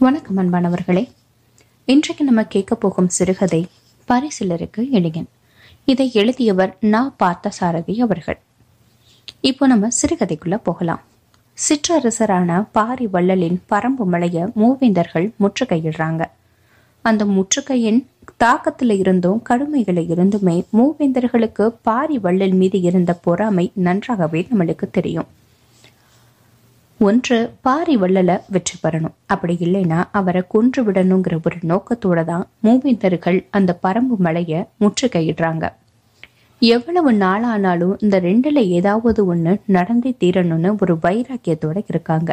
வணக்கம் அன்பானவர்களே. இன்றைக்கு நம்ம கேட்க போகும் சிறுகதை பரிசிலருக்கு எளியன் இதை எழுதியவர் நா. பார்த்தசாரதி அவர்கள். இப்போ நம்ம சிறுகதைக்குள்ள போகலாம். சிற்றரசரான பாரி வள்ளலின் பரம்பு மலைய மூவேந்தர்கள் முற்றுகையிடுறாங்க. அந்த முற்றுகையின் தாக்கத்தில் இருந்தும் கடுமைகளை இருந்துமே மூவேந்தர்களுக்கு பாரி வள்ளல் மீது இருந்த பொறாமை நன்றாகவே நம்மளுக்கு தெரியும். ஒன்று பாரி வள்ளல வெற்றி பெறணும். அப்படி இல்லைன்னா அவரை கொன்று விடணுங்கிற ஒரு நோக்கத்தோட தான் மூவேந்தர்கள் அந்த பரம்பு மலைய முற்றுகையிடுறாங்க. எவ்வளவு நாளானாலும் இந்த ரெண்டுல ஏதாவது ஒண்ணு நடந்தே தீரணும்னு ஒரு வைராக்கியத்தோட இருக்காங்க.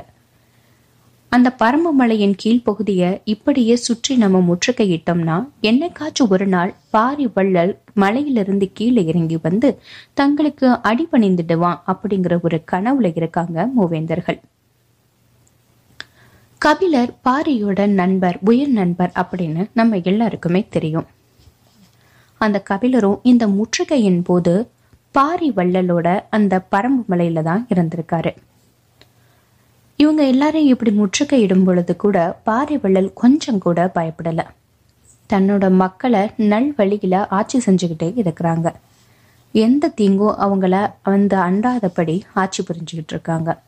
அந்த பரம்பு மலையின் கீழ்ப்பகுதியை இப்படியே சுற்றி நம்ம முற்றுகையிட்டோம்னா என்னைக்காச்சும் ஒரு நாள் பாரி வள்ளல் மலையிலிருந்து கீழே இறங்கி வந்து தங்களுக்கு அடிபணிந்துடுவான் அப்படிங்கிற ஒரு கனவுல இருக்காங்க மூவேந்தர்கள். கபிலர் பாரியோட நண்பர் உயிர் நண்பர் அப்படின்னு நம்ம எல்லாருக்குமே தெரியும். அந்த கபிலரும் இந்த முற்றுகையின் போது பாரி வள்ளலோட அந்த பரம்பு மலையில தான் இருந்திருக்காரு. இவங்க எல்லாரையும் இப்படி முற்றுகையிடும் பொழுது கூட பாரி வள்ளல் கொஞ்சம் கூட பயப்படல. தன்னோட மக்களை நல்வழியில ஆட்சி செஞ்சுக்கிட்டே இருக்கிறாங்க. எந்த தீங்கும் அவங்கள வந்து அண்டாதபடி ஆட்சி புரிஞ்சுக்கிட்டு இருக்காங்க.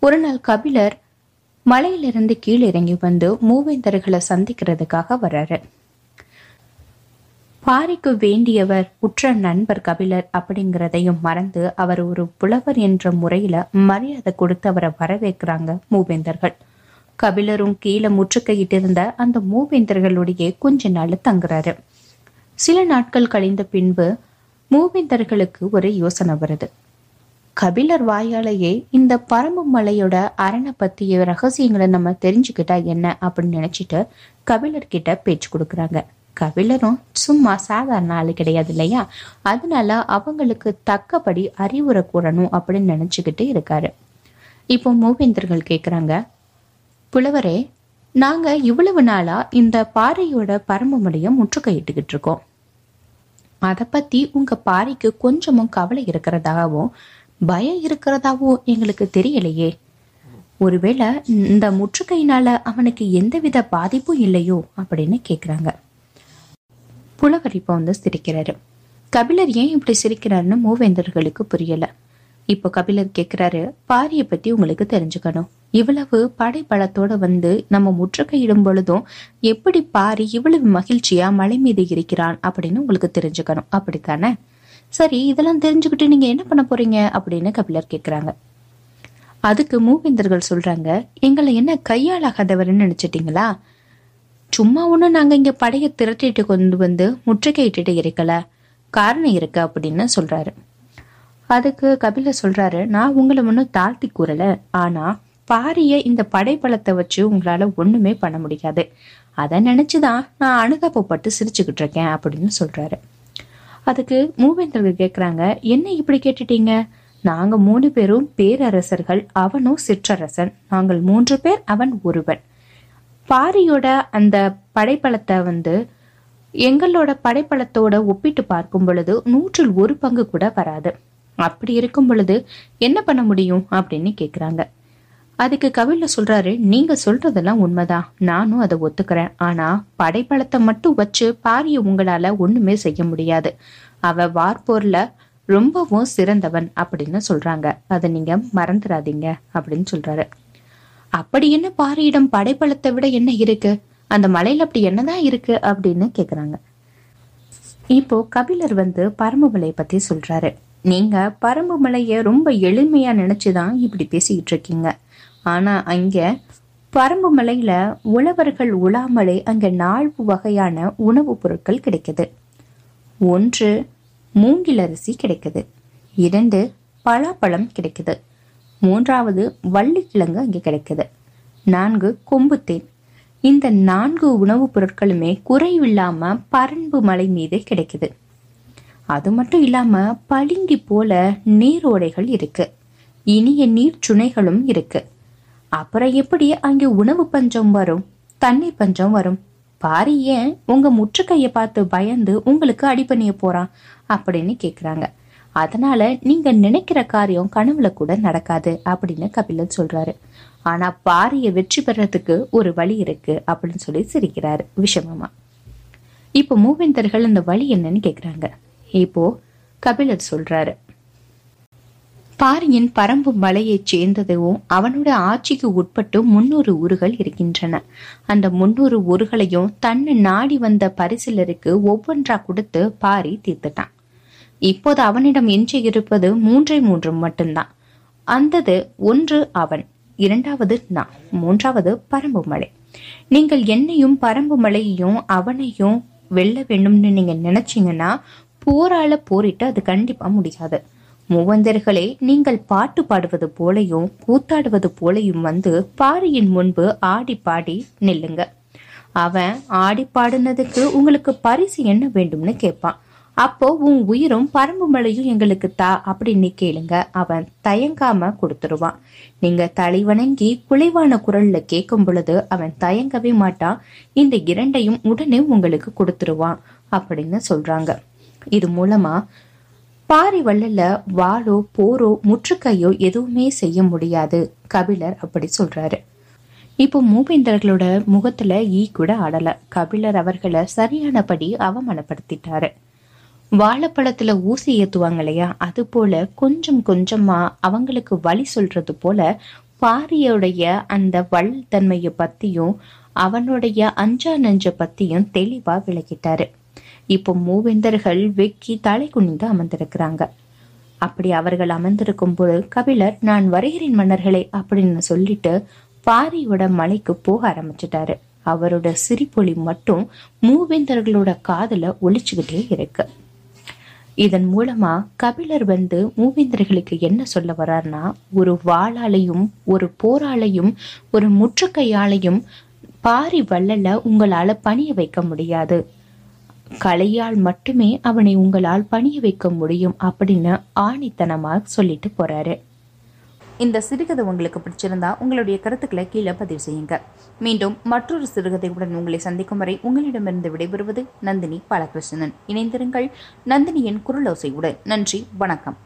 ஒரு நாள் கபிலர் மலையிலிருந்து கீழே இறங்கி வந்து மூவேந்தர்களை சந்திக்கிறதுக்காக வர்றாரு. பாரிக்கு வேண்டியவர் உற்ற நண்பர் கபிலர் அப்படிங்கிறதையும் மறந்து அவர் ஒரு புலவர் என்ற முறையில மரியாதை கொடுத்து அவரை வரவேற்கிறாங்க மூவேந்தர்கள். கபிலரும் கீழே முற்றுக்கையிட்டிருந்த அந்த மூவேந்தர்களுடைய கொஞ்ச நாள் தங்குறாரு. சில நாட்கள் கழிந்த பின்பு மூவேந்தர்களுக்கு ஒரு யோசனை வருது. கபிலர் வாயாலேயே இந்த பரம்பு மலையோட அரணை பத்திய ரகசியங்களை நம்ம தெரிஞ்சுக்கிட்டா என்ன அப்படின்னு நினைச்சிட்டு கபிலர் கிட்ட பேச்சு கொடுக்குறாங்க. கபிலரும் சும்மா சாதாரண ஆளு கிடையாது இல்லையா? அதனால அவங்களுக்கு தக்கபடி அறிவுரை கூறணும் அப்படின்னு நினைச்சுக்கிட்டு இருக்காரு. இப்போ மூவேந்தர்கள் கேக்குறாங்க புலவரே நாங்க இவ்வளவு நாளா இந்த பாறையோட பரம்பு மலையை முற்றுகையிட்டுக்கிட்டு இருக்கோம். அதை பத்தி உங்க பாறைக்கு கொஞ்சமும் கவலை இருக்கிறதாகவும் பயம் இருக்கிறதாவோ எங்களுக்கு தெரியலையே. ஒருவேளை இந்த முற்றுகையினால அவனுக்கு எந்தவித பாதிப்பும் இல்லையோ அப்படின்னு கேக்குறாங்க. புலவர் இப்ப வந்து சிரிக்கிறாரு. கபிலர் ஏன் இப்படி சிரிக்கிறாருன்னு மூவேந்தர்களுக்கு புரியல. இப்போ கபிலர் கேக்குறாரு பாரிய பத்தி உங்களுக்கு தெரிஞ்சுக்கணும். இவ்வளவு படை பலத்தோட வந்து நம்ம முற்றுகையிடும் பொழுதும் எப்படி பாரி இவ்வளவு மகிழ்ச்சியா மலை மீது இருக்கிறான் அப்படின்னு உங்களுக்கு தெரிஞ்சுக்கணும். அப்படித்தானே? சரி இதெல்லாம் தெரிஞ்சுக்கிட்டு நீங்க என்ன பண்ண போறீங்க? அப்படின்னு கபிலர் கேக்குறாங்க. அதுக்கு மூவேந்தர்கள் சொல்றாங்க எங்களை என்ன கையாளாகாதவர்னு நினைச்சிட்டீங்களா? சும்மா ஒண்ணு நாங்க இங்க படையை திரட்டிட்டு கொண்டு வந்து முற்றுகையிட்டு இருக்கல. காரணம் இருக்கு அப்படின்னு சொல்றாரு. அதுக்கு கபிலர் சொல்றாரு நான் உங்களை ஒன்றும் தாழ்த்தி கூறல. ஆனா பாரிய இந்த படைப்பலத்தை வச்சு உங்களால ஒண்ணுமே பண்ண முடியாது. அதை நினைச்சுதான் நான் அனுதாபப்பட்டு சிரிச்சுக்கிட்டு இருக்கேன் அப்படின்னு சொல்றாரு. அதுக்கு மூவேந்தர்கள் கேட்குறாங்க என்ன இப்படி கேட்டுட்டீங்க? நாங்கள் மூணு பேரும் பேரரசர்கள் அவனும் சிற்றரசன். நாங்கள் மூன்று பேர் அவன் ஒருவன். பாரியோட அந்த படைப்பலத்தை வந்து எங்களோட படைப்பலத்தோட ஒப்பிட்டு பார்க்கும் பொழுது நூற்றில் ஒரு பங்கு கூட வராது. அப்படி இருக்கும் பொழுது என்ன பண்ண முடியும்? அப்படின்னு கேட்குறாங்க அதுக்கு கவில சொல்றாரு நீங்க சொல்றதெல்லாம் உண்மைதான். நானும் அதை ஒத்துக்கிறேன். ஆனா படைப்பலத்தை மட்டும் வச்சு பாரிய உங்களால ஒண்ணுமே செய்ய முடியாது. அவ வார்போர்ல ரொம்பவும் சிறந்தவன் அப்படின்னு சொல்றாங்க. அதை நீங்க மறந்துடாதீங்க அப்படின்னு சொல்றாரு. அப்படி என்ன பாரியிடம் படைப்பலத்தை விட என்ன இருக்கு? அந்த மலையில அப்படி என்னதான் இருக்கு? அப்படின்னு கேக்குறாங்க. இப்போ கபிலர் வந்து பரம்புமலை பத்தி சொல்றாரு. நீங்க பரம்புமலைய ரொம்ப எளிமையா நினைச்சுதான் இப்படி பேசிக்கிட்டு இருக்கீங்க. ஆனா அங்க பரம்பு மலையில உழவர்கள் உழாமலே அங்க நால்வு வகையான உணவுப் பொருட்கள் கிடைக்குது. ஒன்று மூங்கில் அரிசி கிடைக்குது. இரண்டு பலாப்பழம் கிடைக்குது. மூன்றாவது வள்ளிக்கிழங்கு அங்கே கிடைக்குது. நான்கு கொம்புத்தேன் இந்த நான்கு உணவுப் பொருட்களுமே குறைவில்லாம பரம்பு மலை மீது கிடைக்குது. அது மட்டும் இல்லாம பளிங்கி போல நீரோடைகள் இருக்கு. இனிய நீர் சுனைகளும் இருக்கு. அப்புறம் எப்படி அங்கே உணவு பஞ்சம் வரும்? தண்ணி பஞ்சம் வரும். பாரி ஏன் உங்க முற்றுகையை பார்த்து பயந்து உங்களுக்கு அடிப்பணிய போறான்? அப்படின்னு கேக்குறாங்க. அதனால நீங்க நினைக்கிற காரியம் கனவுல கூட நடக்காது அப்படின்னு கபிலன் சொல்றாரு. ஆனா பாரியை வெற்றி பெறத்துக்கு ஒரு வழி இருக்கு அப்படின்னு சொல்லி சிரிக்கிறாரு விஷமமா இப்போ மூவேந்தர்கள் அந்த வழி என்னன்னு கேக்குறாங்க. இப்போ கபிலர் சொல்றாரு. பாரியின் பரம்பு மலையைச் சேர்ந்ததும் அவனோட ஆட்சிக்கு உட்பட்டு முன்னூறு ஊர்கள் இருக்கின்றன. அந்த முன்னூறு ஊர்களையும் தன்னை நாடி வந்த பரிசிலருக்கு ஒவ்வொன்றா கொடுத்து பாரி தீர்த்துட்டான். இப்போது அவனிடம் எஞ்சி இருப்பது மூன்றே மூன்று மட்டும்தான். அந்தது ஒன்று அவன் இரண்டாவது நான் மூன்றாவது பரம்பு மலை. நீங்கள் என்னையும் பரம்பு மலையையும் அவனையும் வெல்ல வேண்டும்னு நீங்க நினைச்சீங்கன்னா போரால போரிட்டு அது கண்டிப்பா முடியாது. மூவந்தர்களே நீங்கள் பாட்டு பாடுவது போலையும் கூத்தாடுவது போலையும் வந்து பாரியின் முன்பு ஆடி பாடி நில்லுங்க. அவன் ஆடி பாடினதுக்கு உங்களுக்கு பரிசு என்ன வேண்டும்னு கேட்பான். அப்போ உன் உயிரும் பரம்பு மலையும் எங்களுக்கு தா அப்படின்னு கேளுங்க. அவன் தயங்காம கொடுத்துருவான். நீங்க தலை வணங்கி குலைவான குரல்ல கேட்கும் பொழுது அவன் தயங்கவே மாட்டான். இந்த இரண்டையும் உடனே உங்களுக்கு கொடுத்துருவான் அப்படின்னு சொல்றாங்க. இது மூலமா பாரி வள்ளல வாளோ போரோ முற்றுக்கையோ எதுவுமே செய்ய முடியாது. கபிலர் அப்படி சொல்றாரு. இப்போ மூவேந்தர்களோட முகத்துல ஈ கூட ஆடல. கபிலர் அவர்களை சரியானபடி அவமானப்படுத்திட்டாரு. வாழைப்பழத்துல ஊசி ஏத்துவாங்க இல்லையா? அது போல கொஞ்சம் கொஞ்சமா அவங்களுக்கு வழி சொல்றது போல பாரியோடைய அந்த வள் தன்மையை பத்தியும் அவனுடைய அஞ்சா நஞ்ச பத்தியும் தெளிவா விளக்கிட்டாரு. இப்போ மூவேந்தர்கள் வெக்கி தலை குனிந்து அமர்ந்திருக்கிறாங்க. அப்படி அவர்கள் அமர்ந்திருக்கும் போது கபிலர் நான் வருகிறேன் மன்னர்களே அப்படின்னு சொல்லிட்டு பாரியோட மலைக்கு போக ஆரம்பிச்சிட்டாரு. அவரோட சிரிப்பொலி மட்டும் மூவேந்தர்களோட காதல ஒழிச்சுக்கிட்டே இருக்கு. இதன் மூலமா கபிலர் வந்து மூவேந்தர்களுக்கு என்ன சொல்ல வர்றார்னா ஒரு வாளாலையும் ஒரு போராலையும் ஒரு முற்றுக்கையாலையும் பாரி வள்ளல உங்களால பணிய வைக்க முடியாது. கலையால் மட்டுமே அவனை உங்களால் பணிய வைக்க முடியும் அப்படின்னு ஆணித்தனமாக சொல்லிட்டு போறாரு. இந்த சிறுகதை உங்களுக்கு பிடிச்சிருந்தா உங்களுடைய கருத்துக்களை கீழே பதிவு செய்யுங்க. மீண்டும் மற்றொரு சிறுகதையுடன் உங்களை சந்திக்கும் வரை உங்களிடமிருந்து விடைபெறுவது நந்தினி பாலகிருஷ்ணன். இணைந்திருங்கள் நந்தினியின் குரலோசையுடன் நன்றி வணக்கம்.